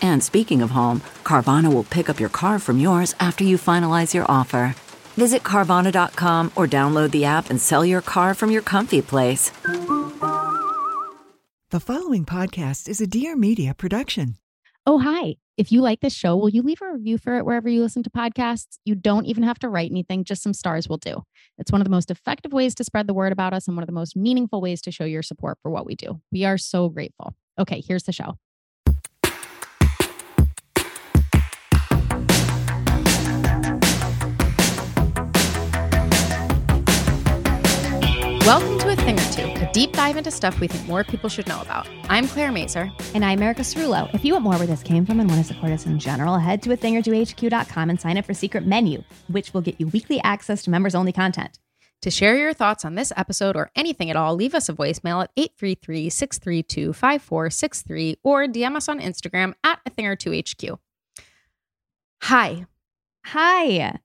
And speaking of home, Carvana will pick up your car from yours after you finalize your offer. Visit Carvana.com or download the app and sell your car from your comfy place. The following podcast is a Dear Media production. Oh, hi. If you like this show, will you leave a review for it wherever you listen to podcasts? You don't even have to write anything, just some stars will do. It's one of the most effective ways to spread the word about us and one of the most meaningful ways to show your support for what we do. We are so grateful. Okay, here's the show. Deep dive into stuff we think more people should know about. I'm Claire Mazur. And I'm Erica Cerulo. If you want more where this came from and want to support us in general, head to a thing or two HQ.com and sign up for Secret Menu, which will get you weekly access to members only content. To share your thoughts on this episode or anything at all, leave us a voicemail at 833 632 5463 or DM us on Instagram at A Thing or Two HQ. Hi. Hi.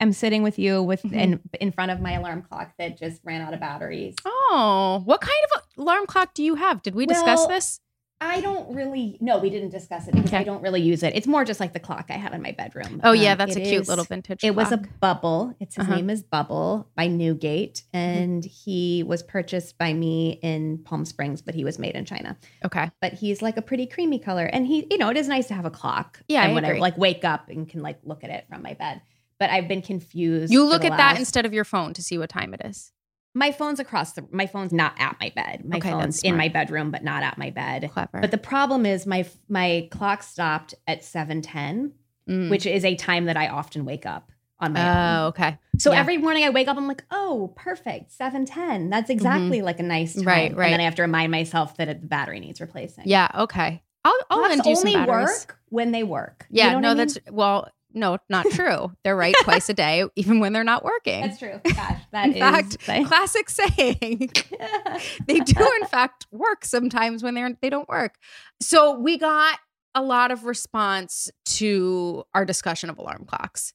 I'm sitting with you with Mhm. in, in front of my alarm clock that just ran out of batteries. Oh, what kind of alarm clock do you have? Did we discuss this? I don't really no, we didn't discuss it because Okay. I don't really use it. It's more just like the clock I have in my bedroom. Oh, yeah, Um, that's a cute is- little vintage It was a bubble. It's his Uh-huh. name is Bubble by Newgate, and he was purchased by me in Palm Springs, but he was made in China. Okay. But he's like a pretty creamy color, and he, you know, it is nice to have a clock. Yeah, and I when agree. I like wake up and can like look at it from my bed. But I've been confused. You look at that instead of your phone to see what time it is. My phone's across the. My phone's not at my bed. My Okay, phone's in my bedroom, but not at my bed. Clever. But the problem is my my clock stopped at seven ten, Mm. which is a time that I often wake up on my own. Oh, okay. So yeah. every morning I wake up, I'm like, oh, perfect, seven ten. That's exactly like a nice time. Mm-hmm. Right, right. And then I have to remind myself that it, the battery needs replacing. Yeah, okay. I'll, I'll you some only work when they work. You Yeah, know no, I mean? that's well, no, not true. They're right twice a day, even when they're not working. that's true. Gosh, that in is fact, classic saying. they do, in fact, work sometimes when they're they don't work. So we got a lot of response to our discussion of alarm clocks.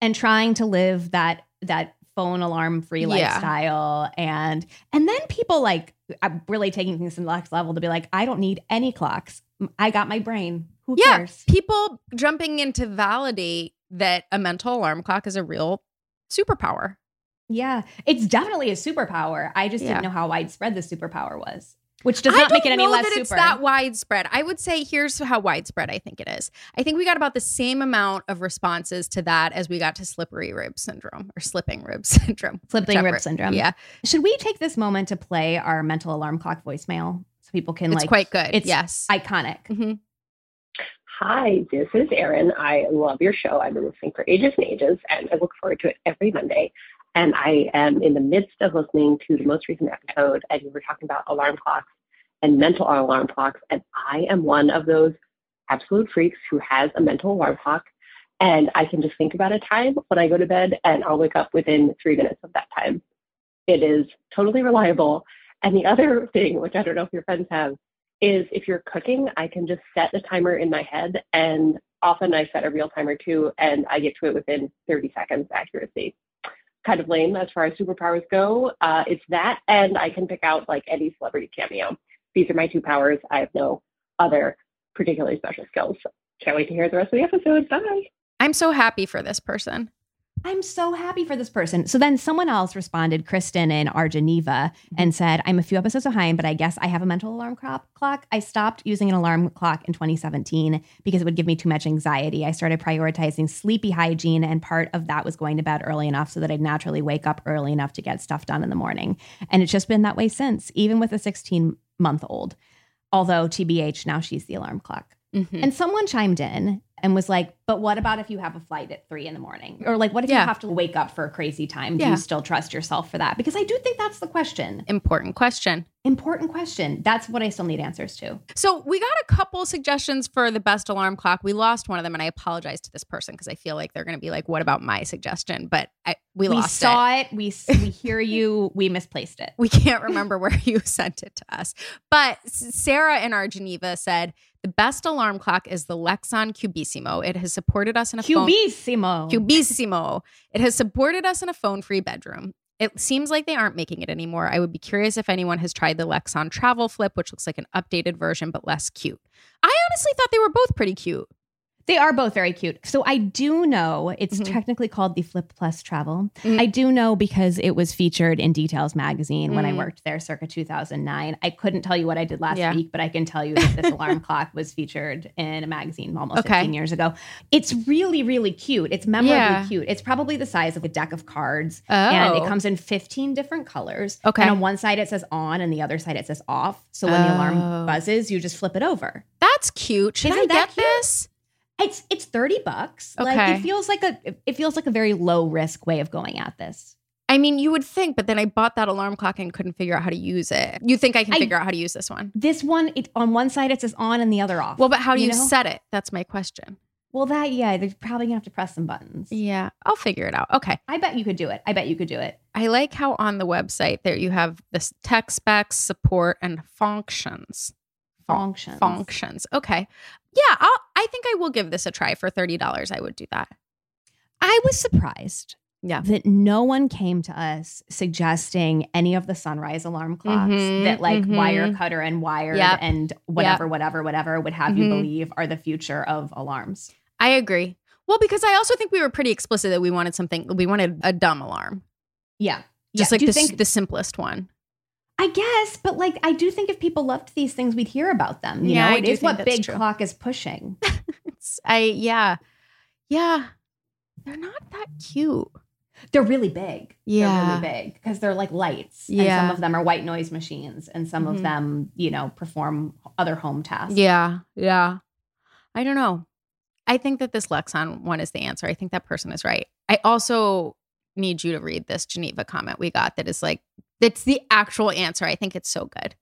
and trying to live that that phone alarm free Yeah. lifestyle and and then people like I'm really taking things to the next level to be like I don't need any clocks. I got my brain. Who Yeah, cares? people jumping in to validate that a mental alarm clock is a real superpower. Yeah, it's definitely a superpower. I just Yeah. didn't know how widespread the superpower was, which does not make it any know less that super. it's that widespread. I would say here's how widespread I think it is. I think we got about the same amount of responses to that as we got to slippery rib syndrome or slipping rib syndrome. Whichever. rib syndrome. Yeah, Should we take this moment to play our mental alarm clock voicemail so people can it's like It's quite good. it's yes. iconic. Mhm. Hi, this is Erin. I love your show. I've been listening for ages and ages, and I look forward to it every Monday. And I am in the midst of listening to the most recent episode, and you were talking about alarm clocks and mental alarm clocks. And I am one of those absolute freaks who has a mental alarm clock. And I can just think about a time when I go to bed, and I'll wake up within three minutes of that time. It is totally reliable. And the other thing, which I don't know if your friends have, is if you're cooking, I can just set the timer in my head, and often I set a real timer too, and I get to it within 30 seconds accuracy. Kind of lame as far as superpowers go. Uh, it's that, and I can pick out like any celebrity cameo. These are my two powers. I have no other particularly special skills. Can't wait to hear the rest of the episode. Bye. I'm so happy for this person. I'm so happy for this person. So then someone else responded, Kristen in our Geneva, Mm-hmm. and said, I'm a few episodes behind, but I guess I have a mental alarm clock. clock. I stopped using an alarm clock in 2017 because it would give me too much anxiety. I started prioritizing sleepy hygiene, and part of that was going to bed early enough so that I'd naturally wake up early enough to get stuff done in the morning. And it's just been that way since, even with a 16 month old. Although, TBH, now she's the alarm clock. Mhm. And someone chimed in and was like, but what about if you have a flight at three in the morning? Or like, what if Yeah. you have to wake up for a crazy time? Do Yeah. you still trust yourself for that? Because I do think that's the question. Important question. Important question. That's what I still need answers to. So we got a couple suggestions for the best alarm clock. We lost one of them, and I apologize to this person because I feel like they're going to be like, "What about my suggestion?" But I, we, We, saw it. it. We we hear you. We misplaced it. We can't remember where you sent it to us. But Sarah in our Geneva said the best alarm clock is the Lexon Cubissimo. It has supported us in a phone. Cubissimo. Cubissimo. It has supported us in a phone free bedroom. It seems like they aren't making it anymore. I would be curious if anyone has tried the Lexon Travel Flip, which looks like an updated version but less cute. I honestly thought they were both pretty cute. They are both very cute. So I do know it's Mhm. technically called the Flip Plus Travel. Mm. I do know because it was featured in Details magazine when I Mm. worked there circa 2009. I couldn't tell you what I did last Yeah. week, but I can tell you that this alarm clock was featured in a magazine almost Okay. 15 years ago. It's really, really cute. It's memorably Yeah. cute. It's probably the size of a deck of cards. And Oh. it comes in 15 different colors. Okay. And on one side it says on and the other side it says off. So when the Oh. alarm buzzes, you just flip it over. That's cute. Should Isn't I that get cute? this? It's it's 30 bucks. Like Okay. it feels like a it feels like a very low risk way of going at this. I mean, you would think, but then I bought that alarm clock and couldn't figure out how to use it. You think I can I- figure out how to use this one? This one it on one side it says on and the other off. Well, but how do you, you know? set it? That's my question. well that yeah, they're probably gonna have to press some buttons. Yeah, I'll figure it out. Okay. I bet you could do it. I bet you could do it. I like how on the website there you have this tech specs, support, and functions. Functions. Functions. Okay. Yeah, I'll, I think I will give this a try for thirty dollars. I would do that. I was surprised Yeah. that no one came to us suggesting any of the sunrise alarm clocks Mhm, that like mhm. Wirecutter and wired Yep. and whatever, whatever, whatever would have Mhm. you believe are the future of alarms. I agree. Well, because I also think we were pretty explicit that we wanted something. We wanted a dumb alarm, Yeah. just yeah. like the, think the simplest one. I guess, but like I do think if people loved these things, we'd hear about them. You Yeah, know, it is what Big true. Clock is pushing. I yeah, yeah. They're not that cute. They're really big. Yeah. They're really big because they're like lights. And Yeah. some of them are white noise machines and some Mhm. of them, you know, perform other home tasks. Yeah, yeah. I don't know. I think that this Lexon one is the answer. I think that person is right. I also need you to read this Geneva comment we got that is like, it's the actual answer. I think it's so good.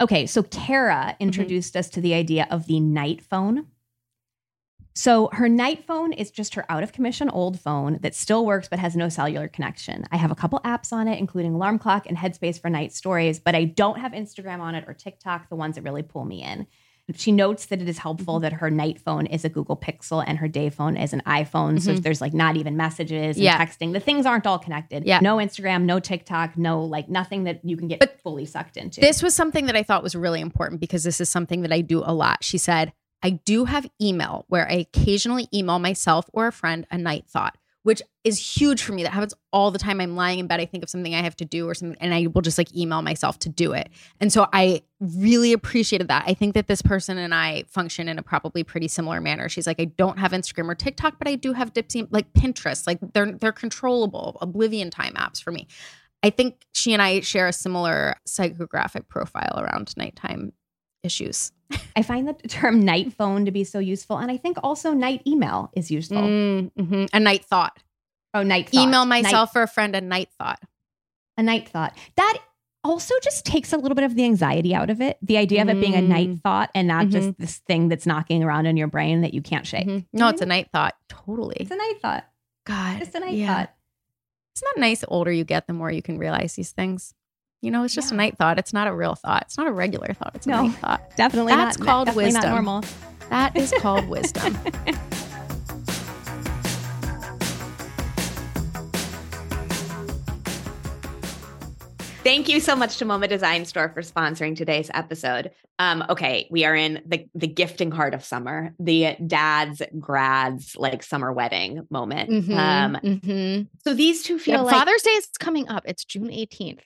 Okay, so Kara mm-hmm. introduced us to the idea of the night phone. So her night phone is just her out of commission old phone that still works but has no cellular connection. I have a couple apps on it, including Alarm Clock and Headspace for night stories, but I don't have Instagram on it or TikTok, the ones that really pull me in. She notes that it is helpful mm-hmm. that her night phone is a Google Pixel and her day phone is an iPhone. So mm-hmm. there's like not even messages and Yeah. texting. The things aren't all connected. Yeah. No Instagram, no TikTok, no like nothing that you can get But fully sucked into. This was something that I thought was really important because this is something that I do a lot. She said, I do have email where I occasionally email myself or a friend a night thought, which is huge for me. That happens all the time. I'm lying in bed, I think of something I have to do or something, and I will just like email myself to do it. And so I really appreciated that. I think that this person and I function in a probably pretty similar manner. She's like, I don't have Instagram or TikTok, but I do have Dipsy, like Pinterest. Like they're they're controllable, oblivion time apps for me. I think she and I share a similar psychographic profile around nighttime issues. I find the term night phone to be so useful. And I think also night email is useful. Mm-hmm. A night thought. Oh, night thought. Email Night- myself or a friend a night thought. a night thought. That also just takes a little bit of the anxiety out of it. The idea of it being a night Mm. thought and not just this thing that's knocking around in your brain that you can't shake. Mhm. No, it's a what I mean? night thought. Totally. It's a night thought. God. It's a night yeah. thought. Isn't that nice? The older you get, the more you can realize these things. You know, it's just a night thought. It's not a real thought. It's not a regular thought. It's a No. night thought. Definitely That's not. called definitely wisdom. Not normal. That is called wisdom. Thank you so much to MoMA Design Store for sponsoring today's episode. Um, okay, we are in the the gifting heart of summer, the dad's grads like summer wedding moment. Mhm, Um, mhm. so these two feel Yeah, like Father's Day is coming up. It's June 18th.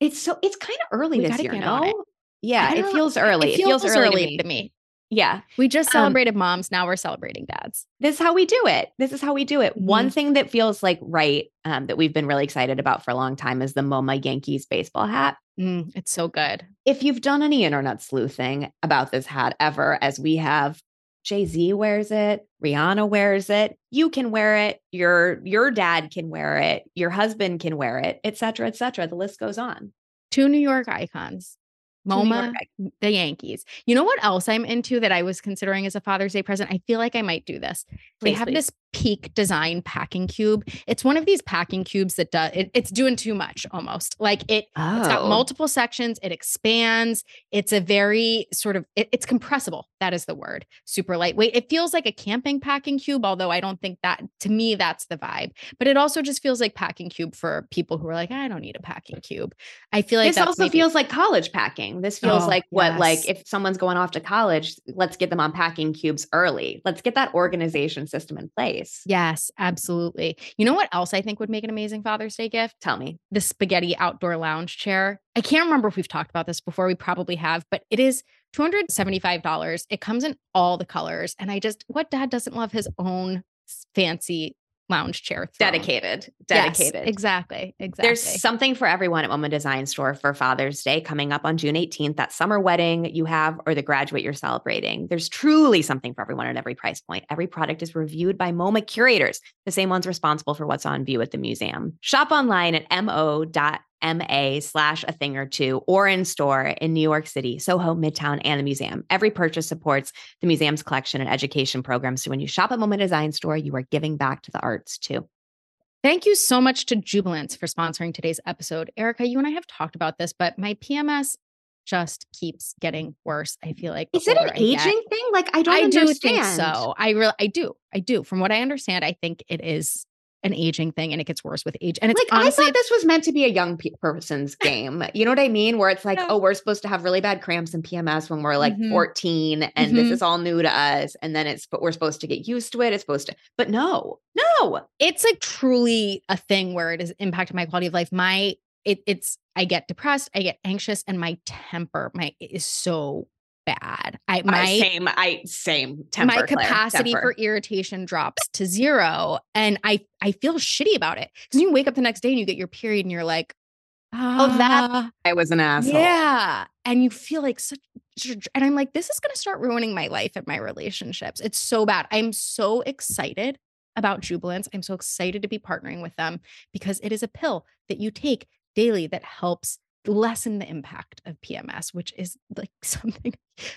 it's so it's kind of early We this year. it. No, yeah, it feels early. It feels, early, to me. Yeah, We just Um, celebrated moms. Now we're celebrating dads. this is how we do it. This is how we do it. One Mm-hmm. thing that feels like right um, that we've been really excited about for a long time is the MoMA Yankees baseball hat. Mm, it's so good. if you've done any internet sleuthing about this hat ever, as we have, Jay Z wears it, Rihanna wears it, you can wear it, your your dad can wear it, your husband can wear it, et cetera, et cetera. The list goes on. Two New York icons. MoMA, the Yankees. You know what else I'm into that I was considering as a Father's Day present? I feel like I might do this. they have please. this peak design packing cube. It's one of these packing cubes that does it, it's doing too much almost. Like it It's got Oh. multiple sections. It expands. It's a very sort of it- it's compressible. That is the word. Super lightweight. It feels like a camping packing cube, although I don't think that to me that's the vibe. But it also just feels like packing cube for people who are like, I don't need a packing cube. I feel like this also maybe- feels like college packing. This feels Oh, like what, like if someone's going off to college, let's get them on packing cubes early. Let's get that organization system in place. Yes, absolutely. You know what else I think would make an amazing Father's Day gift? Tell me. the spaghetti outdoor lounge chair. I can't remember if we've talked about this before. We probably have, but it is $275. It comes in all the colors. And I just, what dad doesn't love his own fancy lounge chair? throne? Dedicated. Yes, Dedicated. exactly. Exactly. There's something for everyone at MoMA Design Store for Father's Day coming up on June 18th. That summer wedding you have or the graduate you're celebrating. There's truly something for everyone at every price point. Every product is reviewed by MoMA curators, the same ones responsible for what's on view at the museum. Shop online at mo.ma slash a thing or two or in store in New York City, Soho, Midtown, and the museum. Every purchase supports the museum's collection and education programs. So when you shop at MoMA Design Store, you are giving back to the arts too. Thank you so much to Jubilance for sponsoring today's episode. Erica, you and I have talked about this, but my PMS just keeps getting worse. I feel like Is it an I get. aging thing? Like I don't I do think so. I really, I do, I do. From what I understand, I think it is an aging thing, and it gets worse with age. And it's like honestly, I thought this was meant to be a young pe- person's game. You know what I mean? Where it's like, Yeah. oh, we're supposed to have really bad cramps and PMS when we're like Mhm. 14 and this Mhm. is all new to us. And then it's, but we're supposed to get used to it. It's supposed to, but no, no. it's like truly a thing where it has impacted my quality of life. My it, it's I get depressed, I get anxious, and my temper my is so bad. I my I, same, I, same temper. my capacity temper. for irritation drops to zero, and I I feel shitty about it because you wake up the next day and you get your period and you're like, Oh, that- "Ah, I was an asshole. Yeah. And you feel like such, and I'm like, this is going to start ruining my life and my relationships. It's so bad. I'm so excited about Jubilance. I'm so excited to be partnering with them because it is a pill that you take daily that helps lessen the impact of PMS, which is like something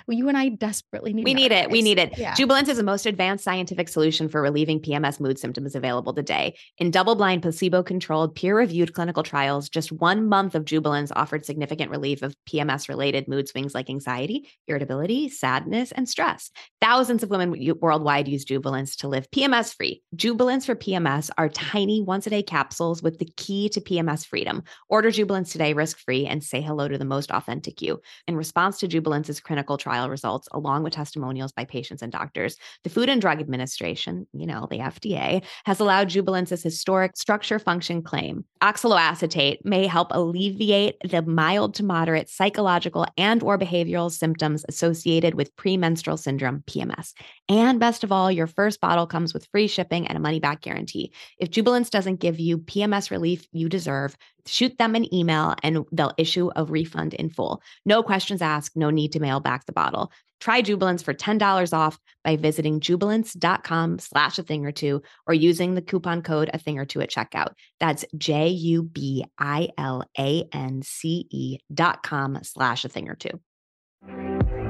you and I desperately need. We need it. We need it. Yeah. Jubilance is the most advanced scientific solution for relieving PMS mood symptoms available today. In double blind, placebo controlled, peer reviewed clinical trials, just one month of Jubilance offered significant relief of PMS related mood swings like anxiety, irritability, sadness, and stress. Thousands of women worldwide use Jubilance to live PMS free. Jubilance for PMS are tiny once a day capsules with the key to PMS freedom. Order Jubilance today risk free and say hello to the most authentic you. In response to Jubilance's clinical trial results, along with testimonials by patients and doctors, the Food and Drug Administration, you know, the FDA, has allowed Jubilance's historic structure function claim. Oxaloacetate may help alleviate the mild to moderate psychological and or behavioral symptoms associated with premenstrual syndrome, PMS. And best of all, your first bottle comes with free shipping and a money back guarantee. If Jubilance doesn't give you PMS relief you deserve, shoot them an email and they'll issue a refund in full. No questions asked, no need to mail back the bottle. Try Jubilance for $10 off by visiting jubilance.com slash a thing or two or using the coupon code a thing or two at checkout. That's J U B I L A N C E dot com slash a thing or two.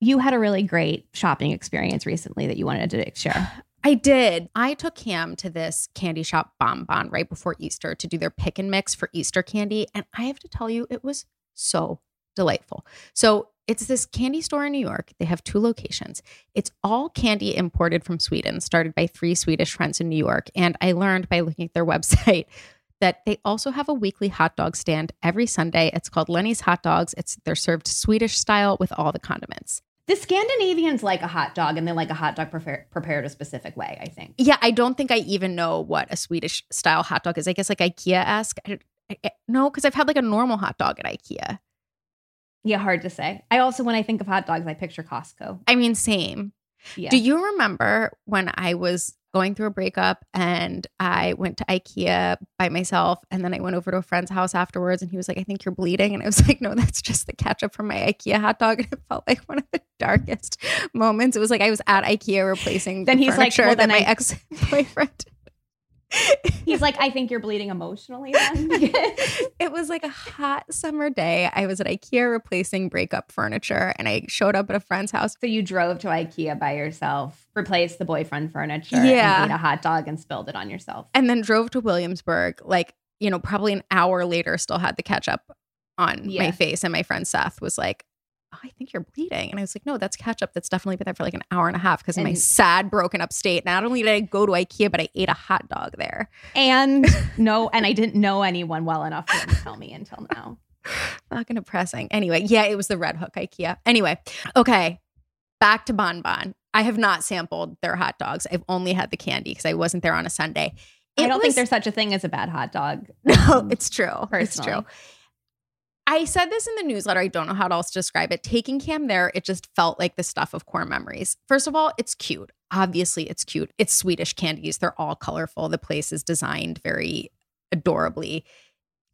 You had a really great shopping experience recently that you wanted to share. I did. I took Cam to this candy shop Bonbon right before Easter to do their pick and mix for Easter candy. And I have to tell you, it was so delightful. So it's this candy store in New York. They have two locations. It's all candy imported from Sweden, started by three Swedish friends in New York. And I learned by looking at their website that they also have a weekly hot dog stand every Sunday. It's called Lenny's Hot Dogs. It's they're served Swedish style with all the condiments. The Scandinavians like a hot dog and they like a hot dog prefer- prepared a specific way, I think. Yeah, I don't think I even know what a Swedish style hot dog is. I guess like IKEA esque. No, because I've had like a normal hot dog at IKEA. Yeah, hard to say. I also, when I think of hot dogs, I picture Costco. I mean, same. Yeah. Do you remember when I was going through a breakup and I went to IKEA by myself and then I went over to a friend's house afterwards and he was like, I think you're bleeding. And I was like, no, that's just the ketchup from my IKEA hot dog. And it felt like one of the darkest moments. It was like I was at IKEA replacing Then the he's like, well, then my I- ex boyfriend. He's like, I think you're bleeding emotionally then. it was like a hot summer day. I was at IKEA replacing breakup furniture and I showed up at a friend's house. so you drove to IKEA by yourself, replaced the boyfriend furniture, Yeah. and ate a hot dog and spilled it on yourself. and then drove to Williamsburg. Like, you know, probably an hour later, still had the ketchup on Yeah. my face. And my friend Seth was like, oh, I think you're bleeding. And I was like, no, that's ketchup. That's definitely been there for like an hour and a half because of my sad, broken up state. Not only did I go to IKEA, but I ate a hot dog there. And no, and I didn't know anyone well enough to tell me until now. Fucking depressing. Anyway, yeah, it was the Red Hook IKEA. Anyway, okay, back to Bon Bon. I have not sampled their hot dogs. I've only had the candy because I wasn't there on a Sunday. I don't think there's such a thing as a bad hot dog. No, um, it's true. It's true. I said this in the newsletter. I don't know how else to describe it. Taking Cam there, it just felt like the stuff of core memories. First of all, it's cute. Obviously, it's cute. It's Swedish candies. They're all colorful. The place is designed very adorably.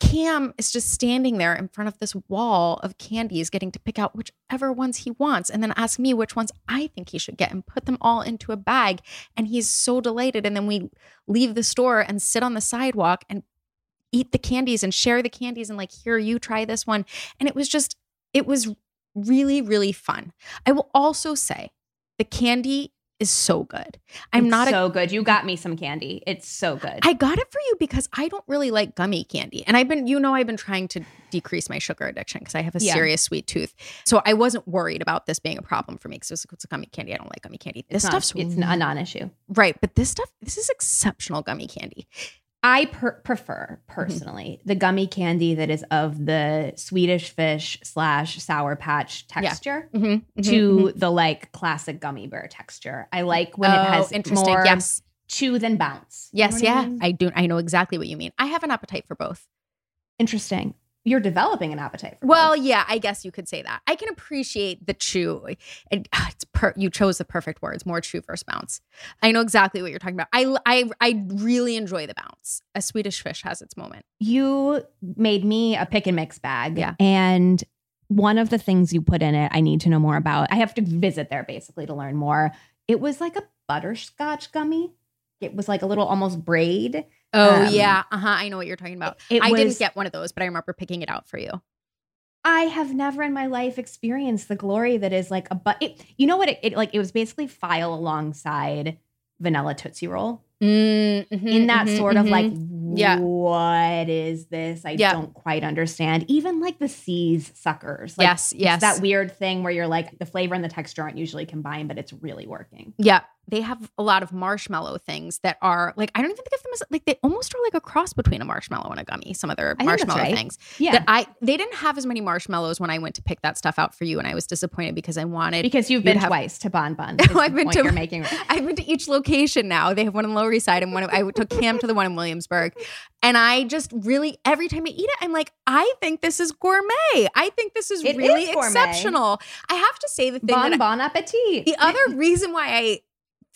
Cam is just standing there in front of this wall of candies, getting to pick out whichever ones he wants, and then ask me which ones I think he should get and put them all into a bag. And he's so delighted. And then we leave the store and sit on the sidewalk and eat the candies and share the candies and like, here, you try this one. And it was just, it was really, really fun. I will also say the candy is so good. I'm It's not a so good. You got me some candy. It's so good. I got it for you because I don't really like gummy candy. And I've been, you know, I've been trying to decrease my sugar addiction because I have a Yeah. serious sweet tooth. So I wasn't worried about this being a problem for me because it's a gummy candy. I don't like gummy candy. This it's not, stuff's it's a non-issue. right. But this stuff, this is exceptional gummy candy. I per- prefer mm-hmm. personally the gummy candy that is of the Swedish fish slash sour patch texture Mm-hmm, mm-hmm. to mm-hmm. the like classic gummy bear texture. I like when oh, it has interesting. more yes. chew than bounce. You Yes. what I yeah. mean? I do. I know exactly what you mean. I have an appetite for both. Interesting. You're developing an appetite for Well, yeah, I guess you could say that. I can appreciate the chew. Ah, it's per, you chose the perfect words. More chew versus bounce. I know exactly what you're talking about. I I I really enjoy the bounce. A Swedish fish has its moment. you made me a pick and mix bag. Yeah. And one of the things you put in it, I need to know more about. I have to visit there basically to learn more. It was like a butterscotch gummy. It was like a little almost braid. Oh Um, yeah, uh huh. I know what you're talking about. It I was- didn't get one of those, but I remember picking it out for you. I have never in my life experienced the glory that is like a but. It, you know what? It, it like it was basically file alongside vanilla tootsie roll Mm-hmm, in that sort of like Yeah. what is this? I Yeah. don't quite understand. Even like the See's suckers. Like, yes, yes. that weird thing where you're like the flavor and the texture aren't usually combined, but it's really working. Yeah, they have a lot of marshmallow things that are like I don't even think of them as like they almost are like a cross between a marshmallow and a gummy. Some of their marshmallow right. things. Yeah. That I they didn't have as many marshmallows when I went to pick that stuff out for you, and I was disappointed because I wanted because you've been have- twice to Bon Bon. No, I've been to- You're making. I've been to each location now. They have one in Lower East Side and one. I took Cam to the one in Williamsburg, and I just really every time I eat it, I'm like, I think this is gourmet. I think this is It really is exceptional. I have to say the thing Bon that Bon appetit. the other reason why I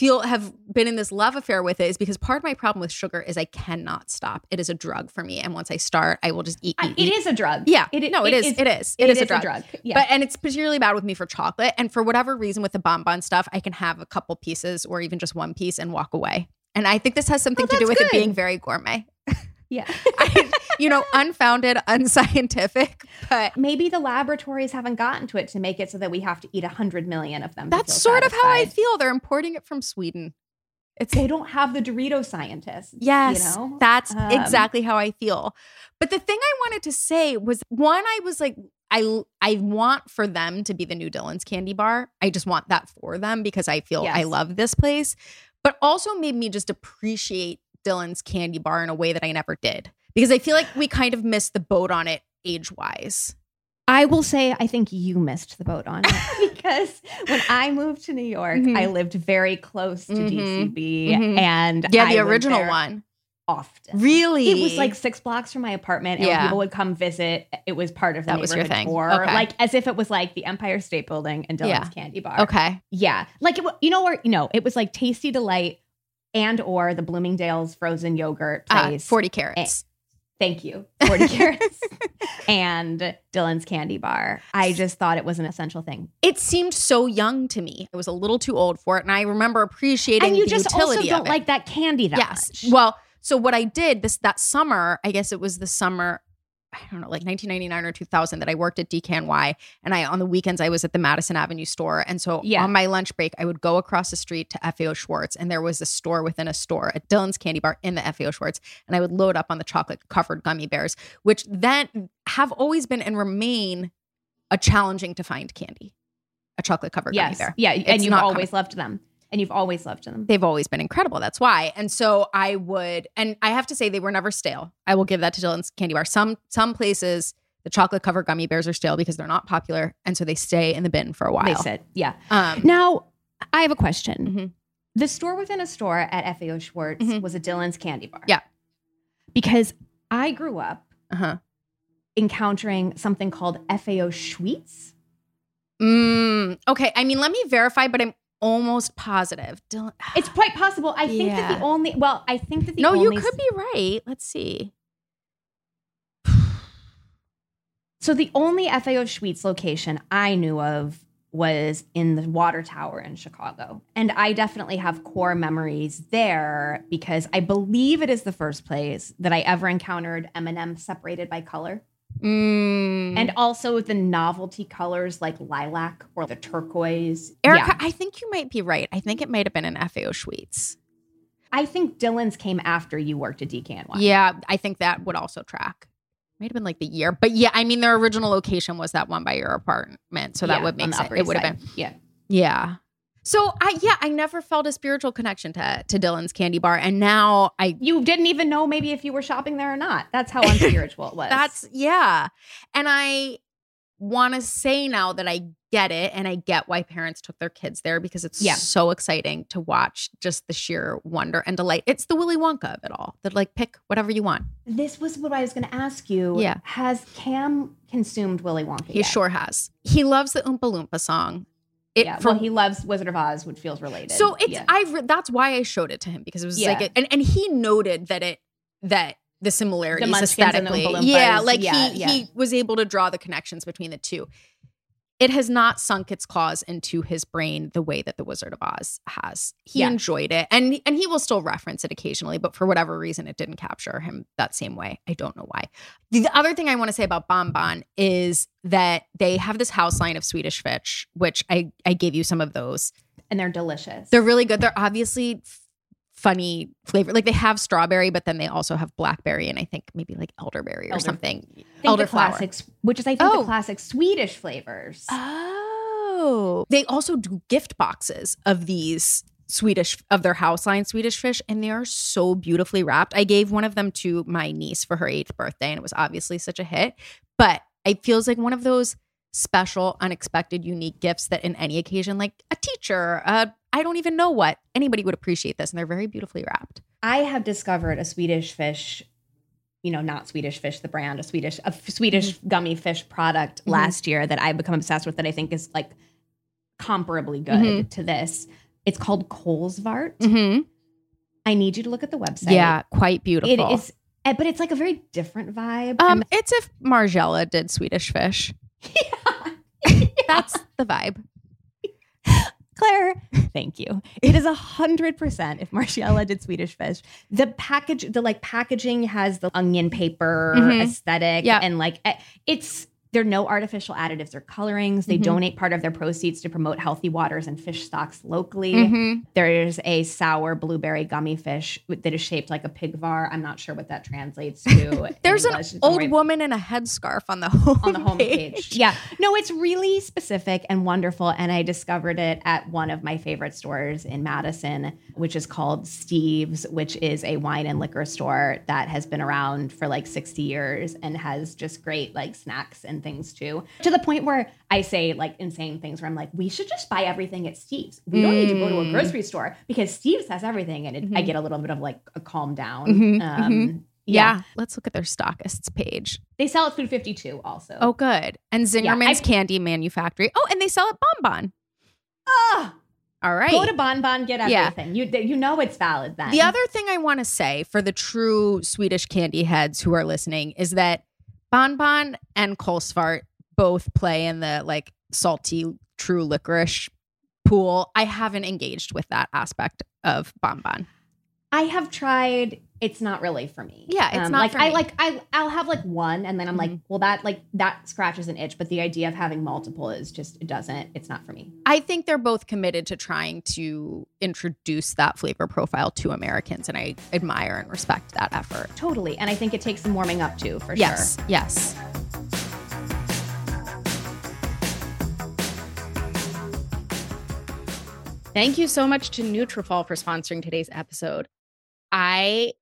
feel have been in this love affair with it is because part of my problem with sugar is I cannot stop. It is a drug for me, and once I start, I will just eat. Eat, eat. is a drug. Yeah, It, no, it is. It is. It, is, a drug. Yeah. But and it's particularly bad with me for chocolate. And for whatever reason, with the bonbon stuff, I can have a couple pieces or even just one piece and walk away. And I think this has something Oh, to do with it being very gourmet. Yeah. I, you know, unfounded, unscientific, but Maybe the laboratories haven't gotten to it to make it so that we have to eat a hundred million of them. that's sort of how I feel. They're importing it from Sweden. It's They don't have the Dorito scientists. Yes, you know? that's Um, exactly how I feel. But the thing I wanted to say was one, I was like, I I want for them to be the new Dylan's candy bar. I just want that for them because I feel I love this place. But also made me just appreciate Dylan's candy bar in a way that I never did. Because I feel like we kind of missed the boat on it age wise. I will say, I think you missed the boat on it because when I moved to New York, Mhm. I lived very close to Mhm. DCB, Mhm. and Yeah, the went original one. often. Really? It was like six blocks from my apartment, and Yeah. people would come visit, it was part of the That was your thing. tour, Okay. like as if it was like the Empire State Building and Dylan's Yeah. Candy Bar. Okay. yeah, like it, you know, or you know, it was like Tasti D-Lite and or the Bloomingdale's frozen yogurt Uh, place. 40 Carrots. Thank you, forty Carrots, and Dylan's Candy Bar. I just thought it was an essential thing. It seemed so young to me. I was a little too old for it. And I remember appreciating it. And you just also don't like that candy that yes. much. Well, so what I did this that summer, I guess it was the summer, I don't know, like 1999 or 2000 that I worked at DKNY, and I on the weekends I was at the Madison Avenue store, and so Yeah. on my lunch break I would go across the street to FAO Schwarz, and there was a store within a store at Dylan's Candy Bar in the FAO Schwarz, and I would load up on the chocolate covered gummy bears, which then have always been and remain a challenging to find candy, a chocolate covered gummy bear. yeah, It's and you've always loved them, and you've always loved them. they've always been incredible. That's why. And so I would, and I have to say they were never stale. I will give that to Dylan's Candy Bar. Some some places the chocolate covered gummy bears are stale because they're not popular, and so they stay in the bin for a while. They said, yeah. Um, Now, I have a question. Mhm. The store within a store at FAO Schwarz Mhm. was a Dylan's Candy Bar. Yeah. Because I grew up uh-huh. encountering something called FAO Schweets. Mm, okay. I mean, let me verify, but I'm almost positive. Dylan, It's quite possible. I think that the only, well, I think that the no, you could be right. Let's see. So the only FAO Schweets location I knew of was in the water tower in Chicago. And I definitely have core memories there because I believe it is the first place that I ever encountered M&M separated by color. Mm. And also the novelty colors like lilac or the turquoise. Erica, Yeah. I think you might be right. I think it might have been an FAO Schweets. I think Dylan's came after you worked at DKNY. Yeah, I think that would also track. Might have been like the year, but yeah, I mean, their original location was that one by your apartment, so that Yeah, would make sense. It would have been, Yeah. yeah. So I, yeah, I never felt a spiritual connection to to Dylan's Candy Bar, and now I. You didn't even know maybe if you were shopping there or not. That's how unspiritual it was. That's yeah, and I want to say now that I get it, and I get why parents took their kids there because it's Yeah. so exciting to watch just the sheer wonder and delight. It's the Willy Wonka of it all. That like pick whatever you want. This was what I was going to ask you. Yeah. Has Cam consumed Willy Wonka? He yet? sure has. He loves the Oompa Loompa song. It, yeah. for- well, he loves Wizard of Oz, which feels related. so it's Yeah. I re- that's why I showed it to him because it was Yeah. like and and he noted that it that the similarities the aesthetically. Loompas. yeah, like Yeah, he he was able to draw the connections between the two. It has not sunk its claws into his brain the way that the Wizard of Oz has. He Yeah. enjoyed it, and and he will still reference it occasionally, but for whatever reason, it didn't capture him that same way. I don't know why. The other thing I want to say about Bon Bon is that they have this house line of Swedish fish, which I I gave you some of those. and they're delicious. They're really good. They're obviously funny flavor. Like they have strawberry, but then they also have blackberry and I think maybe like elderberry or Elder- something. Elder classics, which is I think Oh. the classic Swedish flavors. Oh. They also do gift boxes of these Swedish of their house line Swedish fish and they are so beautifully wrapped. I gave one of them to my niece for her 8th birthday and it was obviously such a hit, but it feels like one of those special unexpected unique gifts that in any occasion like a teacher, uh I don't even know what anybody would appreciate this and they're very beautifully wrapped. I have discovered a Swedish fish, you know, not Swedish fish, the brand, a Swedish, a Swedish Mm-hmm. gummy fish product last year that I've become obsessed with that I think is like comparably good Mhm. to this. It's called Kolsvart. Mhm. I need you to look at the website. Yeah, quite beautiful. It is, eh, but it's like a very different vibe. um I'm- it's if Margiela did Swedish fish. That's the vibe. Claire, thank you. It is a hundred percent. If Margiela did Swedish Fish, the package, the like packaging has the onion paper Mhm. aesthetic, Yeah. and like eh, it's there are no artificial additives or colorings. They Mhm. donate part of their proceeds to promote healthy waters and fish stocks locally. Mhm. There's a sour blueberry gummy fish that is shaped like a pigvar. I'm not sure what that translates to. There's an English. Old woman in a headscarf on the home on the homepage. Yeah. No, it's really specific and wonderful. And I discovered it at one of my favorite stores in Madison, which is called Steve's, which is a wine and liquor store that has been around for like 60 years and has just great like snacks and things too. To the point where I say like insane things where I'm like, we should just buy everything at Steve's. We don't need to go to a Mm. grocery store because Steve's has everything. And it, I Mhm. get a little bit of like a calm down. Mhm, Um, mhm. yeah. Yeah. Let's look at their stockists page. They sell at Food 52 also. Oh, good. And Yeah, Zingerman's I- Candy Manufactory. Oh, and they sell at Bonbon. Ah! All right. Go to Bon Bon, get Yeah. everything. You you know it's valid then. The other thing I want to say for the true Swedish candy heads who are listening is that Bonbon and Kolsvart both play in the like salty true licorice pool. I haven't engaged with that aspect of Bonbon. I have tried. It's not really for me. Yeah, it's not like for I me. like I I'll have like one, and then I'm like, Mhm. well, that like that scratches an itch. But the idea of having multiple is just it doesn't. It's not for me. I think they're both committed to trying to introduce that flavor profile to Americans, and I admire and respect that effort. Totally, and I think it takes some warming up too, for Yes, sure. yes. Thank you so much to Nutrafol for sponsoring today's episode. I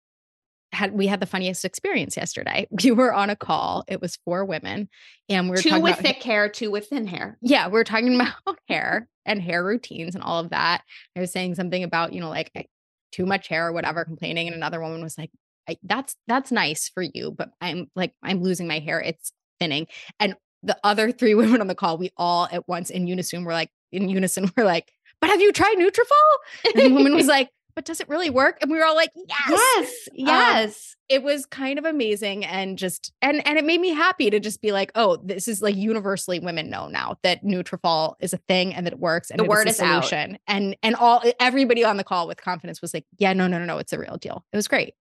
had we had the funniest experience yesterday. We were on a call. It was four women, and we were two talking with about thick hair, two with thin hair. yeah, we we're talking about hair and hair routines and all of that. I was saying something about, you know, like too much hair or whatever, complaining. And another woman was like, I, that's, that's nice for you, but I'm like, I'm losing my hair. It's thinning. And the other three women on the call, we all at once in unison were like, in unison, were like, but have you tried Nutrafol? And the woman was like, but does it really work? And we were all like, yes. Yes, um, yes. It was kind of amazing and just and and it made me happy to just be like, oh, this is like universally women know now that Nutrafol is a thing and that it works and The word is out. solution. And and all everybody on the call with confidence was like, yeah, no, no, no, no, it's a real deal. It was great.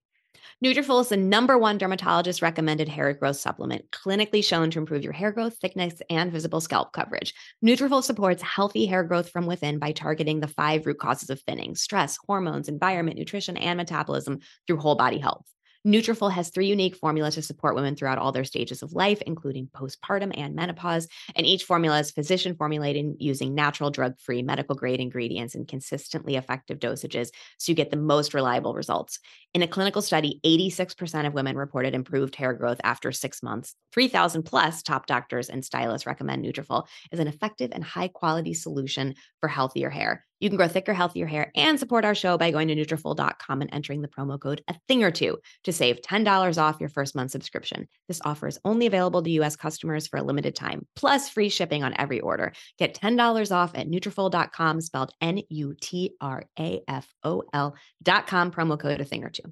Nutrafol is the number one dermatologist recommended hair growth supplement, clinically shown to improve your hair growth, thickness, and visible scalp coverage. Nutrafol supports healthy hair growth from within by targeting the five root causes of thinning: stress, hormones, environment, nutrition, and metabolism through whole body health. Nutrafol has three unique formulas to support women throughout all their stages of life, including postpartum and menopause. And each formula is physician formulated using natural, drug-free, medical-grade ingredients and consistently effective dosages, so you get the most reliable results. In a clinical study, 86% of women reported improved hair growth after six months. 3,000 plus top doctors and stylists recommend Nutrafol as an effective and high quality solution for healthier hair. You can grow thicker, healthier hair and support our show by going to Nutrafol.com and entering the promo code a thing or two to save $10 off your first month subscription. This offer is only available to U.S. customers for a limited time, plus free shipping on every order. Get $10 off at Nutrafol.com, spelled N-U-T-R-A-F-O-L dot com, promo code a thing or two.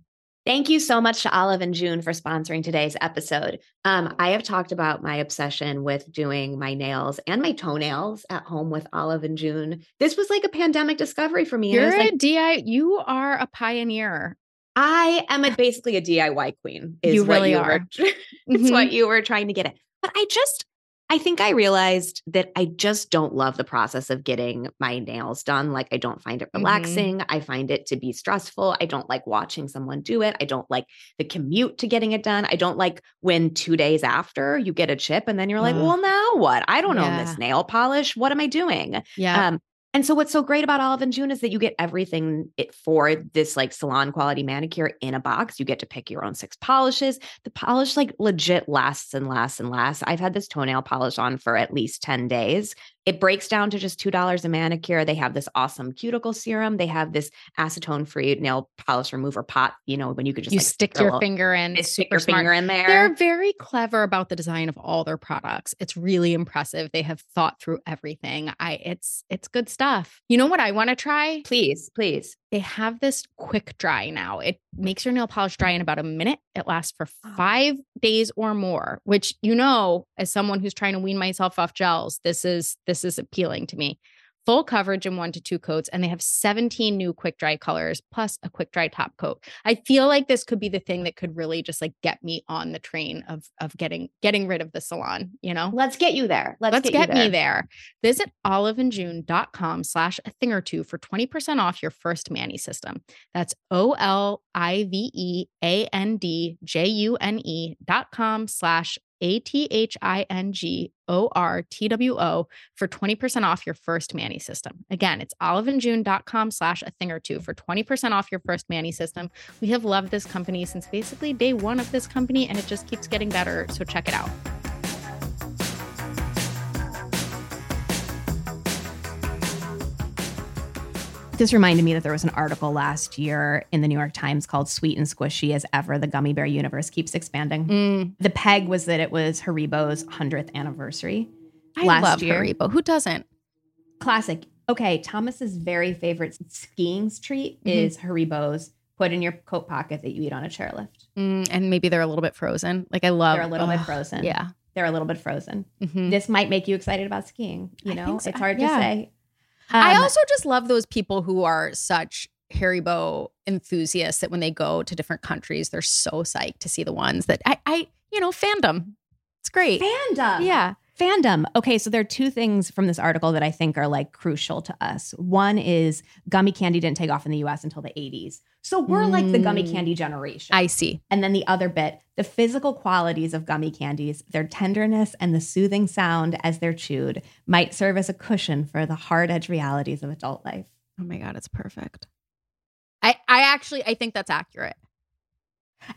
Thank you so much to Olive and June for sponsoring today's episode. Um, I have talked about my obsession with doing my nails and my toenails at home with Olive and June. This was like a pandemic discovery for me. You're a like, DI, you are a pioneer. I am a, basically a DIY queen. Is You what really you are. Were, it's Mhm. what you were trying to get at. But I just, I think I realized that I just don't love the process of getting my nails done. Like, I don't find it Mhm. relaxing. I find it to be stressful. I don't like watching someone do it. I don't like the commute to getting it done. I don't like when two days after you get a chip and then you're like, Ugh. well, now what? I don't own this nail polish. What am I doing? Yeah. Um, and so what's so great about Olive and June is that you get everything it for this like salon quality manicure in a box. You get to pick your own six polishes. The polish like legit lasts and lasts and lasts. I've had this toenail polish on for at least 10 days. It breaks down to just $2 a manicure. They have this awesome cuticle serum. They have this acetone-free nail polish remover pot, you know, when you could just you like, stick your finger in. stick super your smart. finger in there. They're very clever about the design of all their products. It's really impressive. They have thought through everything. I it's it's good stuff. You know what I want to try? please, please. They have this quick dry now. It makes your nail polish dry in about a minute. It lasts for Oh. 5 days or more, which you know as someone who's trying to wean myself off gels, this is this is appealing to me. Full coverage in one to two coats, and they have 17 new quick dry colors plus a quick dry top coat. I feel like this could be the thing that could really just like get me on the train of of getting getting rid of the salon, you know? Let's get you there. Let's, Let's get, get, you me there. Visit oliveandjune.com slash a thing or two for 20% off your first Mani System. That's O L I V E A N D J U N E dot com slash A T H I N G O R T W O for 20% off your first Mani System. Again, it's oliveandjune.com slash a thing or two for 20% off your first Mani System. We have loved this company since basically day one of this company, and it just keeps getting better. So check it out. This reminded me that there was an article last year in the New York Times called Sweet and Squishy as Ever, the Gummy Bear Universe Keeps Expanding. Mm, The peg was that it was Haribo's 100th anniversary. I last love year. Haribo. Who doesn't? Classic. Okay, Thomas's very favorite skiing treat Mhm. is Haribo's put in your coat pocket that you eat on a chairlift. Mm, and maybe they're a little bit frozen. Like I love. They're a little bit frozen. Yeah. They're a little bit frozen. Mhm. This might make you excited about skiing. You I know, so. it's hard Yeah. to say. I Um, also just love those people who are such Haribo enthusiasts that when they go to different countries, they're so psyched to see the ones that I, I you know, fandom. It's great. fandom. Yeah. Fandom. Okay, so there are two things from this article that I think are like crucial to us. One is gummy candy didn't take off in the US until the 80s. So we're like the gummy Mm. candy generation. I see. and then the other bit, the physical qualities of gummy candies, their tenderness and the soothing sound as they're chewed might serve as a cushion for the hard edge realities of adult life. Oh my god, it's perfect. I I actually I think that's accurate.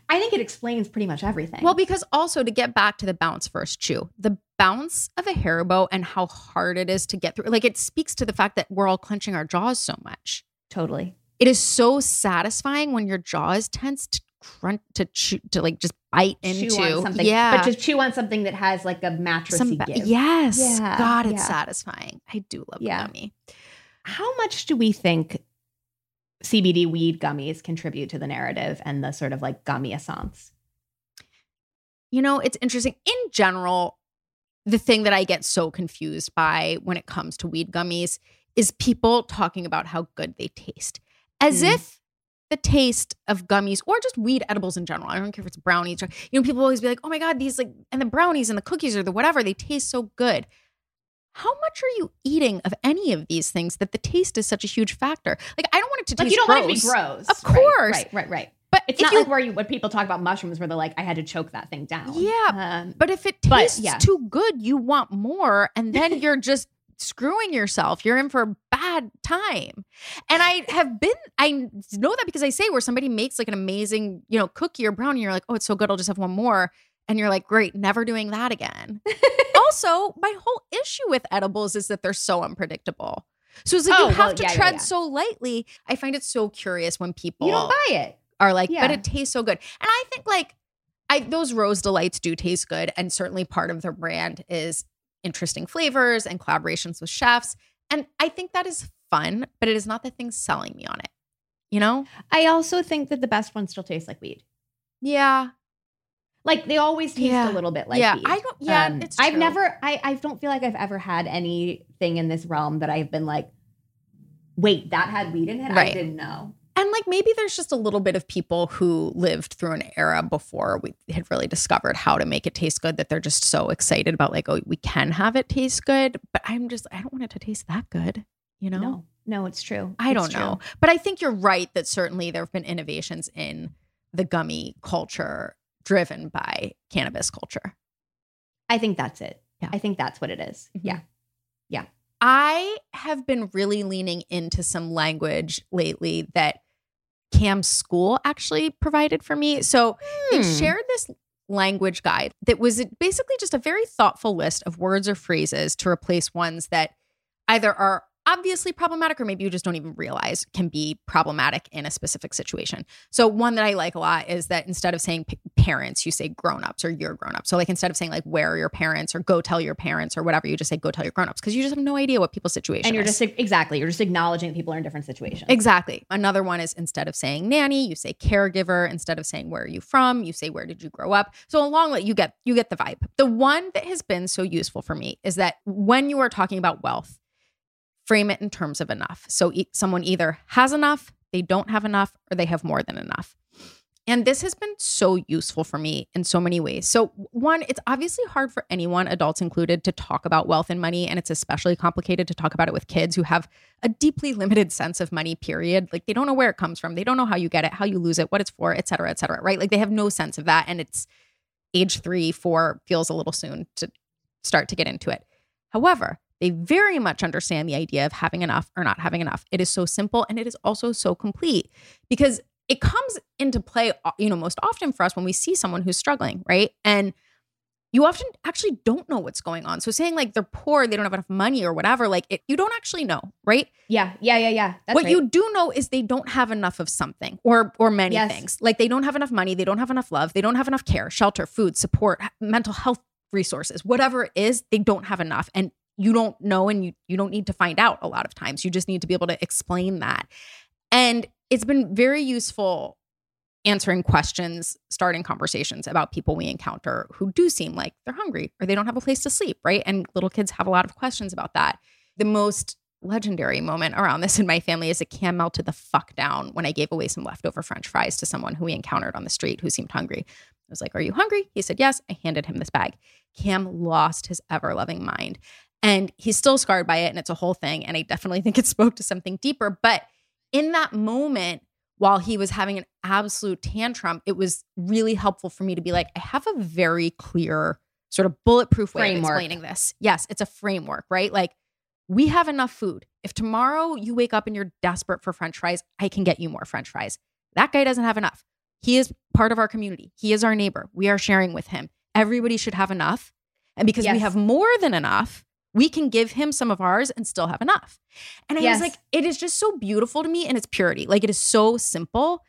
I think it explains pretty much everything. Well, because also to get back to the bounce first chew, the bounce of a Haribo and how hard it is to get through, like it speaks to the fact that we're all clenching our jaws so much. totally. It is so satisfying when your jaw is tense to crunch to chew, to like just bite into something. Yeah, But to chew on something that has like a mattressy some give. yes, Yeah, God, it's yeah. satisfying. I do love Yeah. gummy. How much do we think CBD weed gummies contribute to the narrative and the sort of like gummy essence? You know, it's interesting. In general, the thing that I get so confused by when it comes to weed gummies is people talking about how good they taste, as Mm. if the taste of gummies or just weed edibles in general. I don't care if it's brownies or, you know, people always be like, oh my God, these like, and the brownies and the cookies or the whatever, they taste so good. How much are you eating of any of these things that the taste is such a huge factor? Like, I don't want it to Like taste you don't gross. want it to be gross. Of course. Right, right, right. But It's if not you, like where you when people talk about mushrooms where they're like, I had to choke that thing down. Yeah, Um, But if it But, tastes yeah. too good, you want more, and then you're just screwing yourself. You're in for a bad time. And I have been, I know that because I say where somebody makes like an amazing, you know, cookie or brownie, you're like, oh, it's so good, I'll just have one more. And you're like, great, never doing that again. also, my whole issue with edibles is that they're so unpredictable. So it's like Oh, you have well, to yeah, yeah, tread yeah. so lightly. I find it so curious when people you don't buy it. Are like, Yeah. but it tastes so good. And I think like I those rose delights do taste good. And certainly part of their brand is interesting flavors and collaborations with chefs. And I think that is fun, but it is not the thing selling me on it. You know? I also think that the best ones still taste like weed. Yeah. Like they always taste Yeah. a little bit like yeah. weed. I don't yeah, Um, it's I've never I, I don't feel like I've ever had anything in this realm that I've been like, wait, that had weed in it? I didn't know. And like maybe there's just a little bit of people who lived through an era before we had really discovered how to make it taste good that they're just so excited about like, oh, we can have it taste good. But I'm just I don't want it to taste that good. You know? No, no, it's true. I It's don't true. know. But I think you're right that certainly there have been innovations in the gummy culture driven by cannabis culture. I think that's it. Yeah. I think that's what it is. Mhm. Yeah. I have been really leaning into some language lately that Cam's school actually provided for me. So they Hmm. shared this language guide that was basically just a very thoughtful list of words or phrases to replace ones that either are obviously problematic or maybe you just don't even realize can be problematic in a specific situation. So one that I like a lot is that instead of saying p- parents, you say grown-ups or you're grown up. So like instead of saying like where are your parents or go tell your parents or whatever, you just say go tell your grown-ups because you just have no idea what people's situation And you're is. just exactly, you're just acknowledging that people are in different situations. Exactly. Another one is instead of saying nanny, you say caregiver. Instead of saying where are you from, you say where did you grow up. So along with you get you get the vibe. The one that has been so useful for me is that when you are talking about wealth, frame it in terms of enough. So e- someone either has enough, they don't have enough, or they have more than enough. And this has been so useful for me in so many ways. So, one, it's obviously hard for anyone, adults included, to talk about wealth and money. And it's especially complicated to talk about it with kids who have a deeply limited sense of money, period. Like they don't know where it comes from. They don't know how you get it, how you lose it, what it's for, et cetera, et cetera, right? Like they have no sense of that. And it's age three, four feels a little soon to start to get into it. However, they very much understand the idea of having enough or not having enough. It is so simple and it is also so complete because it comes into play, uh, you know, most often for us when we see someone who's struggling, right? And you often actually don't know what's going on. So saying like they're poor, they don't have enough money or whatever, like it, you don't actually know, right? Yeah, yeah, yeah, yeah. That's what right. you do know is they don't have enough of something or or many Yes. things. Like they don't have enough money, they don't have enough love, they don't have enough care, shelter, food, support, mental health resources, whatever it is, they don't have enough. And you don't know and you you don't need to find out a lot of times. You just need to be able to explain that. And it's been very useful answering questions, starting conversations about people we encounter who do seem like they're hungry or they don't have a place to sleep, right? And little kids have a lot of questions about that. The most legendary moment around this in my family is that Cam melted the fuck down when I gave away some leftover french fries to someone who we encountered on the street who seemed hungry. I was like, Are you hungry? He said, Yes. I handed him this bag. Cam lost his ever loving mind. And he's still scarred by it. And it's a whole thing. And I definitely think it spoke to something deeper. But in that moment, while he was having an absolute tantrum, it was really helpful for me to be like, I have a very clear, sort of bulletproof way Framework. of explaining this. Yes, it's a framework, right? Like, we have enough food. If tomorrow you wake up and you're desperate for french fries, I can get you more french fries. That guy doesn't have enough. He is part of our community. He is our neighbor. We are sharing with him. Everybody should have enough. And because we have more than enough, we can give him some of ours and still have enough. And I Yes. was like, it is just so beautiful to me and its purity. Like it is so simple.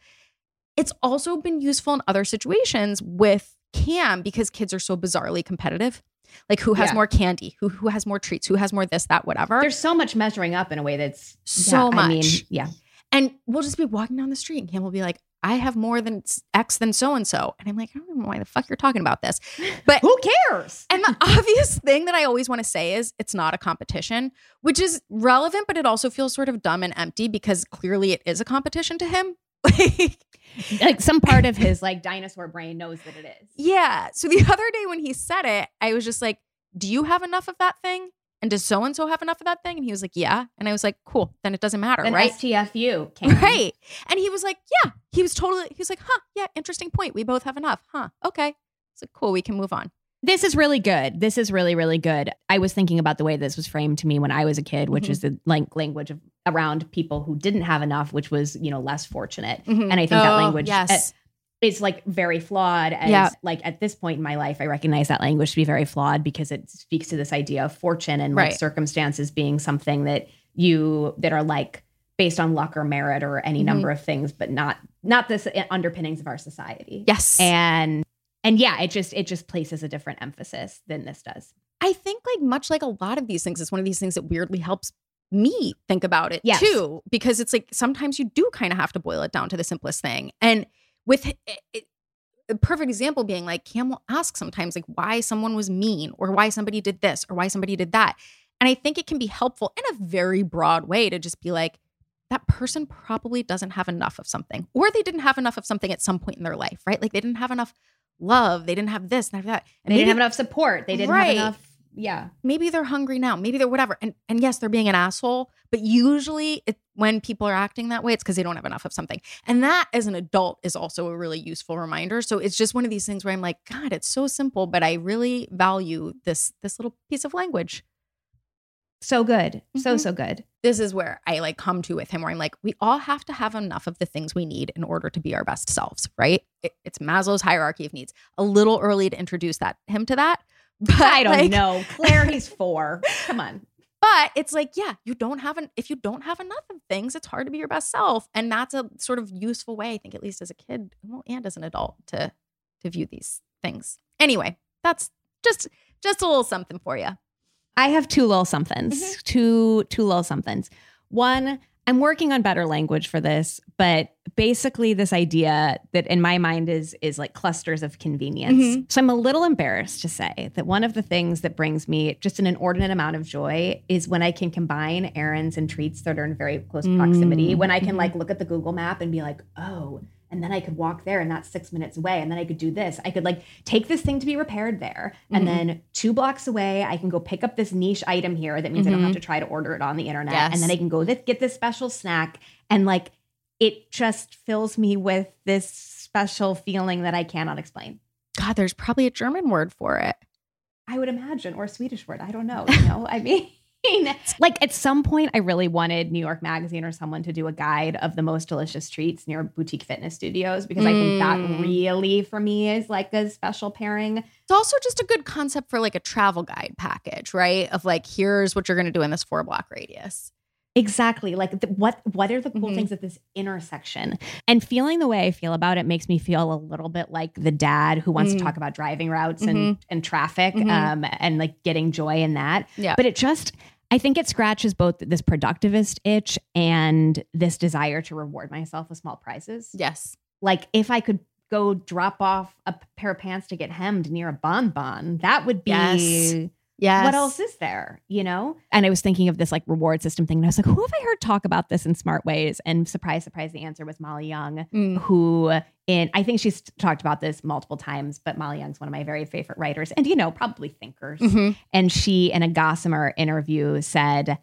It's also been useful in other situations with Cam because kids are so bizarrely competitive. Like who has Yeah. more candy, who who has more treats, who has more this, that, whatever. There's so much measuring up in a way that's So yeah, I mean, much. yeah. And we'll just be walking down the street and Cam will be like, I have more than X than so and so. And I'm like, I don't know why the fuck you're talking about this. But Who cares? and the obvious thing that I always want to say is it's not a competition, which is relevant, but it also feels sort of dumb and empty because clearly it is a competition to him. Like, Like some part of his like dinosaur brain knows that it is. yeah. So the other day when he said it, I was just like, Do you have enough of that thing? And does so and so have enough of that thing? And he was like, Yeah. And I was like, Cool. Then it doesn't matter, Then right? STFU Cam. Right. And he was like, Yeah. He was totally, he was like, Huh. Yeah. Interesting point. We both have enough. Huh. Okay. It's like, Cool. We can move on. This is really good. This is really, really good. I was thinking about the way this was framed to me when I was a kid, which Mhm. is the like language of around people who didn't have enough, which was, you know, less fortunate. Mhm. And I think that Oh, language yes. uh, is like very flawed. And Yeah. like at this point in my life, I recognize that language to be very flawed because it speaks to this idea of fortune and like Right. circumstances being something that you that are like based on luck or merit or any Mhm. number of things, but not not this underpinnings of our society. Yes. And and yeah, it just it just places a different emphasis than this does. I think like much like a lot of these things, it's one of these things that weirdly helps me think about it Yes. too, because it's like sometimes you do kind of have to boil it down to the simplest thing. And with it, it, eh, eh, a perfect example being like Cam will ask sometimes like why someone was mean or why somebody did this or why somebody did that. And I think it can be helpful in a very broad way to just be like, that person probably doesn't have enough of something, or they didn't have enough of something at some point in their life, right? Like they didn't have enough love, they didn't have this, and that. And They didn't have enough support. They didn't Right. have enough. Yeah. maybe they're hungry now maybe they're whatever and and yes they're being an asshole but usually it, when people are acting that way it's because they don't have enough of something and that as an adult is also a really useful reminder so it's just one of these things where i'm like god it's so simple but i really value this this little piece of language So good. So Mhm. so good. this is where i like come to with him where i'm like we all have to have enough of the things we need in order to be our best selves right it, it's maslow's hierarchy of needs a little early to introduce that him to that but I don't like- know. Claire, he's four. Come on. But it's like, yeah, you don't have an if you don't have enough of things, it's hard to be your best self. And that's a sort of useful way, I think, at least as a kid, well, and as an adult, to to view these things. Anyway, that's just just a little something for you. I have two little somethings. Mm-hmm. Two two little somethings. One, I'm working on better language for this, but basically this idea that in my mind is is like clusters of convenience. Mhm. So I'm a little embarrassed to say that one of the things that brings me just an inordinate amount of joy is when I can combine errands and treats that are in very close proximity. Mm, When I can mhm. like look at the Google map and be like, "Oh, and then I could walk there and that's 6 minutes away and then I could do this. I could like take this thing to be repaired there and Mhm. then 2 blocks away I can go pick up this niche item here that means I don't have Mhm. to try to order it on the internet Yes. and then I can go th- get this special snack and like it just fills me with this special feeling that I cannot explain. God, there's probably a German word for it. I would imagine, or a Swedish word. I don't know. You know, I mean, like at some point, I really wanted New York Magazine or someone to do a guide of the most delicious treats near boutique fitness studios because I think that Mm. really, for me, is like a special pairing. It's also just a good concept for like a travel guide package, right? Of like, here's what you're going to do in this four block radius. Exactly. Like the, what what are the cool Mhm. things at this intersection? And feeling the way I feel about it makes me feel a little bit like the dad who wants Mhm. to talk about driving routes and and traffic Mhm. um and like getting joy in that. Yeah. But it just I think it scratches both this productivist itch and this desire to reward myself with small prizes. Yes. Like if I could go drop off a pair of pants to get hemmed near a bonbon, that would be Yes. Yes. what else is there, you know? And I was thinking of this like reward system thing. And I was like, who have I heard talk about this in smart ways? And surprise, surprise, the answer was Molly Young, Mm. who in I think she's talked about this multiple times, but Molly Young's one of my very favorite writers and you know, probably thinkers. Mhm. And she in a Gossamer interview said,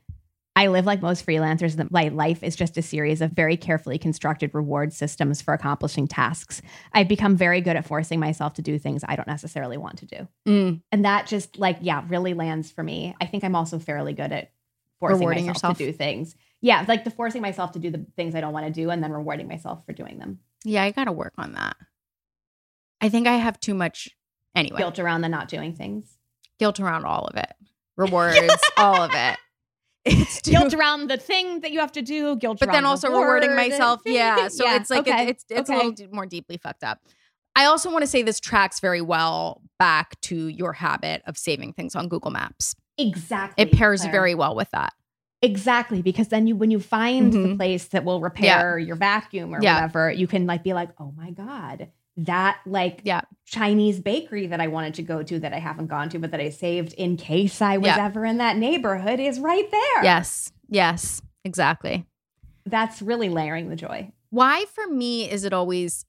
I live like most freelancers. That my life is just a series of very carefully constructed reward systems for accomplishing tasks. I've become very good at forcing myself to do things I don't necessarily want to do. Mm. And that just like, yeah, really lands for me. I think I'm also fairly good at forcing Rewarding myself, yourself. to do things. Yeah, like the forcing myself to do the things I don't want to do and then rewarding myself for doing them. Yeah, I got to work on that. I think I have too much anyway. Guilt around the not doing things. Guilt around all of it. Rewards, all of it. It's Guilt around the thing that you have to do, guilt but then also rewarding reward. myself. Yeah. So Yeah, it's like okay, it, it's it's okay. a little more deeply fucked up. I also want to say this tracks very well back to your habit of saving things on Google Maps. Exactly. It pairs Claire. very well with that. Exactly, because then you when you find the Mhm. place that will repair your vacuum or Yeah. whatever, you can like be like, "Oh my god, that like Yeah. Chinese bakery that I wanted to go to that I haven't gone to but that I saved in case I was Yeah. ever in that neighborhood is right there." Yes. Yes. Exactly. That's really layering the joy. Why for me is it always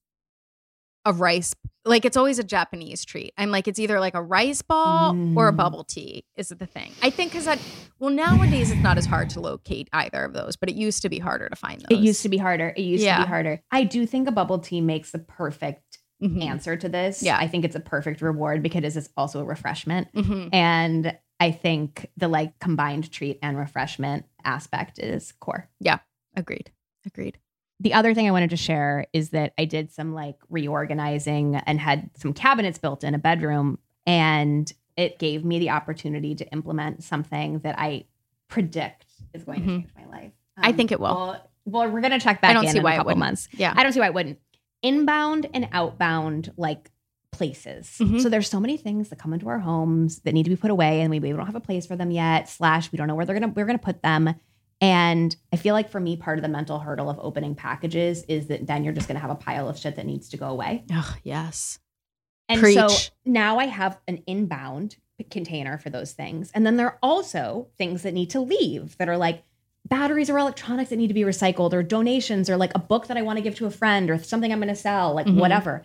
a rice like it's always a Japanese treat. I'm like it's either like a rice ball or a Mm. bubble tea is it the thing. I think cuz that well nowadays it's not as hard to locate either of those, but it used to be harder to find those. It used to be harder. It used to be harder. I do think a bubble tea makes the perfect Mhm. answer to this. Yeah. I think it's a perfect reward because it's also a refreshment. Mhm. And I think the like combined treat and refreshment aspect is core. Yeah. Agreed. Agreed. The other thing I wanted to share is that I did some like reorganizing and had some cabinets built in a bedroom. And it gave me the opportunity to implement something that I predict is going Mhm. to change my life. I think it will. Well, well, we're going to check back I don't in see why a it couple wouldn't. months. Yeah. I don't see why it wouldn't. Inbound and outbound, like places. Mhm. So there's so many things that come into our homes that need to be put away, and we maybe don't have a place for them yet. Slash, we don't know where they're gonna we're gonna put them. And I feel like for me, part of the mental hurdle of opening packages is that then you're just gonna have a pile of shit that needs to go away. Oh, yes. And so now I have an inbound container for those things. And then there are also things that need to leave that are like batteries or electronics that need to be recycled or donations or like a book that I want to give to a friend or something I'm going to sell, like Mhm. whatever.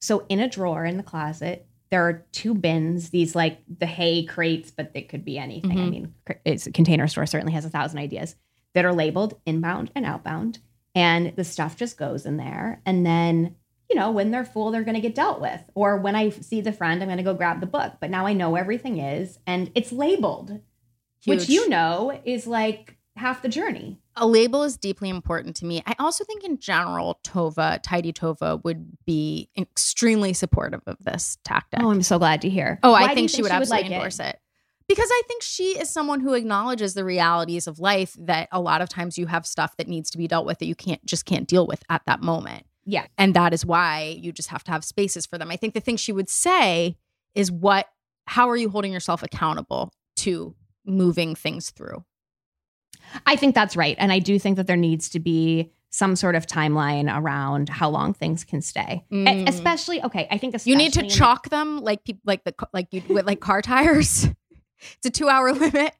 So in a drawer in the closet, there are two bins, these like the hay crates, but it could be anything. I Mhm. mean, it's a container store certainly has a thousand ideas that are labeled inbound and outbound. And the stuff just goes in there. And then you know, when they're full, they're going to get dealt with. Or when I see the friend, I'm going to go grab the book. But now I know everything is, and it's labeled, which you know is like half the journey. a label is deeply important to me. I also think in general, Tova, Tidy Tova would be extremely supportive of this tactic. Oh, I'm so glad to hear. Oh, Why I think she would absolutely like endorse it. Because I think she is someone who acknowledges the realities of life that a lot of times you have stuff that needs to be dealt with that you can't just can't deal with at that moment. Yeah. And that is why you just have to have spaces for them. I think the thing she would say is what how are you holding yourself accountable to moving things through? I think that's right. And I do think that there needs to be some sort of timeline around how long things can stay. Mm. Especially, okay, I think You need to in the- chalk them like people like the like you with like car tires. it's a two hour limit,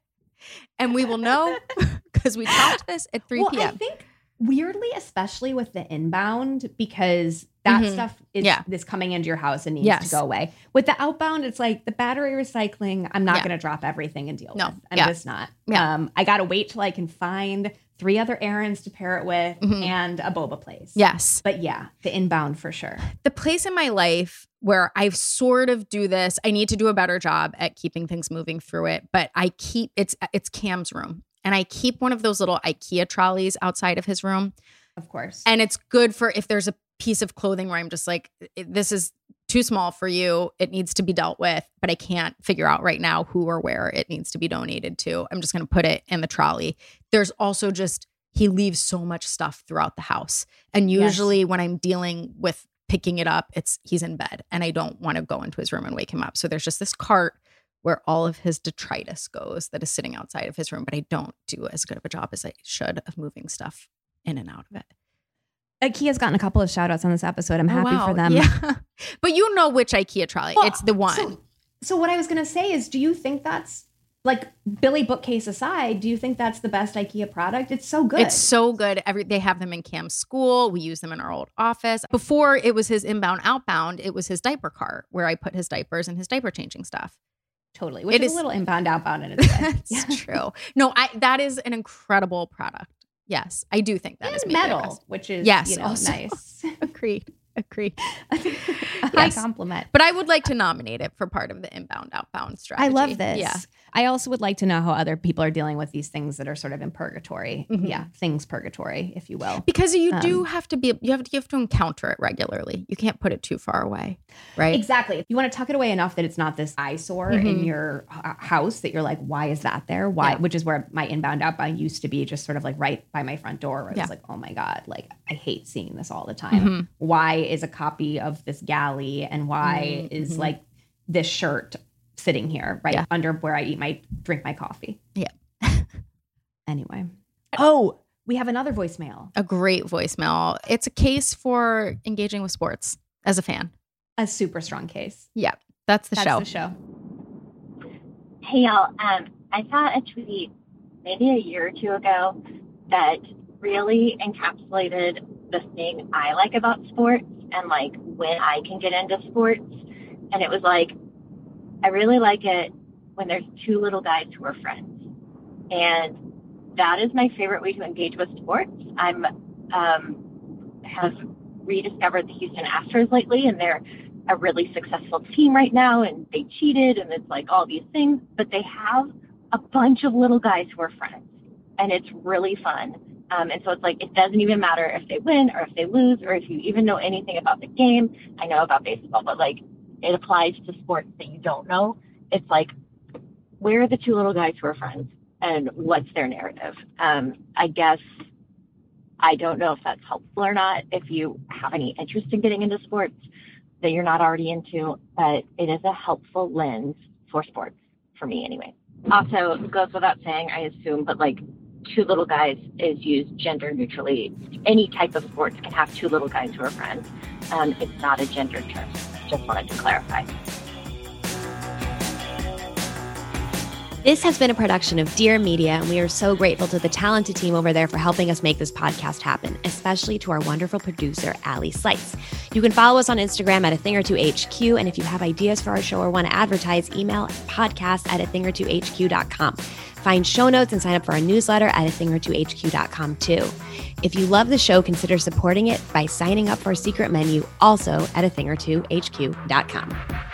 and we will know because we talked this at three well, I p.m. think weirdly, especially with the inbound, because that Mhm. stuff is Yeah. this coming into your house and needs Yes. to go away. With the outbound, it's like the battery recycling. I'm not Yeah. going to drop everything and deal No. with. I'm Yeah. just not. Yeah. Um, I got to wait till I can find three other errands to pair it with Mhm. and a boba place. Yes, But yeah, the inbound for sure. the place in my life where I sort of do this. I need to do a better job at keeping things moving through it, but I keep it's it's Cam's room, and I keep one of those little IKEA trolleys outside of his room. Of course. And it's good for if there's a piece of clothing where I'm just like, this is too small for you. It needs to be dealt with, but I can't figure out right now who or where it needs to be donated to. I'm just going to put it in the trolley. There's also just, he leaves so much stuff throughout the house. And Yes. usually when I'm dealing with picking it up, it's he's in bed and I don't want to go into his room and wake him up. So there's just this cart where all of his detritus goes that is sitting outside of his room, but I don't do as good of a job as I should of moving stuff in and out of it. IKEA's gotten a couple of shout outs on this episode. I'm Oh, happy wow. for them. Yeah. but you know which IKEA trolley. Well, it's the one. So, so what I was going to say is, do you think that's like Billy bookcase aside? Do you think that's the best IKEA product? It's so good. It's so good. Every they have them in Cam's school. We use them in our old office. Before it was his inbound outbound, it was his diaper cart where I put his diapers and his diaper changing stuff. Totally, which it is, is- a little inbound outbound in its. That's true. No, I that is an incredible product. Yes, I do think that and is metal, which is Yes, you know, also. nice. Agreed. Agreed. a high compliment. But I would like to nominate it for part of the inbound outbound strategy. I love this. Yeah. I also would like to know how other people are dealing with these things that are sort of in purgatory. Mhm. Yeah, things purgatory, if you will. Because you do Um, have to be you have to you have to encounter it regularly. You can't put it too far away. Right? Exactly. You want to tuck it away enough that it's not this eyesore in Mhm. your h- house that you're like, why is that there? Why? Yeah. Which is where my inbound outbound used to be, just sort of like right by my front door. Where I Yeah. was like, oh my god, like I hate seeing this all the time. Mhm. Why is a copy of this galley and why is Mhm. like this shirt sitting here right Yeah. under where I eat my drink my coffee? Yeah. Anyway. Oh, we have another voicemail. a great voicemail. It's a case for engaging with sports as a fan. A super strong case. Yeah, that's the That's show. the show. Hey y'all, um, I saw a tweet maybe a year or two ago that really encapsulated the thing I like about sports and like when I can get into sports. And it was like, I really like it when there's two little guys who are friends. And that is my favorite way to engage with sports. I'm um, have rediscovered the Houston Astros lately, and they're a really successful team right now. And they cheated, and it's like all these things, but they have a bunch of little guys who are friends, and it's really fun. Um, and so it's like it doesn't even matter if they win or if they lose or if you even know anything about the game. I know about baseball, but like it applies to sports that you don't know. It's like where are the two little guys who are friends and what's their narrative? Um, I guess I don't know if that's helpful or not. If you have any interest in getting into sports that you're not already into, but it is a helpful lens for sports for me anyway. Also, goes without saying, I assume, but like two little guys is used gender neutrally. Any type of sports can have two little guys who are friends. Um, it's not a gender term. Just wanted to clarify. This has been a production of Dear Media, and we are so grateful to the talented team over there for helping us make this podcast happen, especially to our wonderful producer, Allie Slice. You can follow us on Instagram at a thing or two HQ, and if you have ideas for our show or want to advertise, email podcast at a thing or two HQ.com. Find show notes and sign up for our newsletter at a thing or two HQ.com too. If you love the show, consider supporting it by signing up for our secret menu, also at a thing or two HQ.com.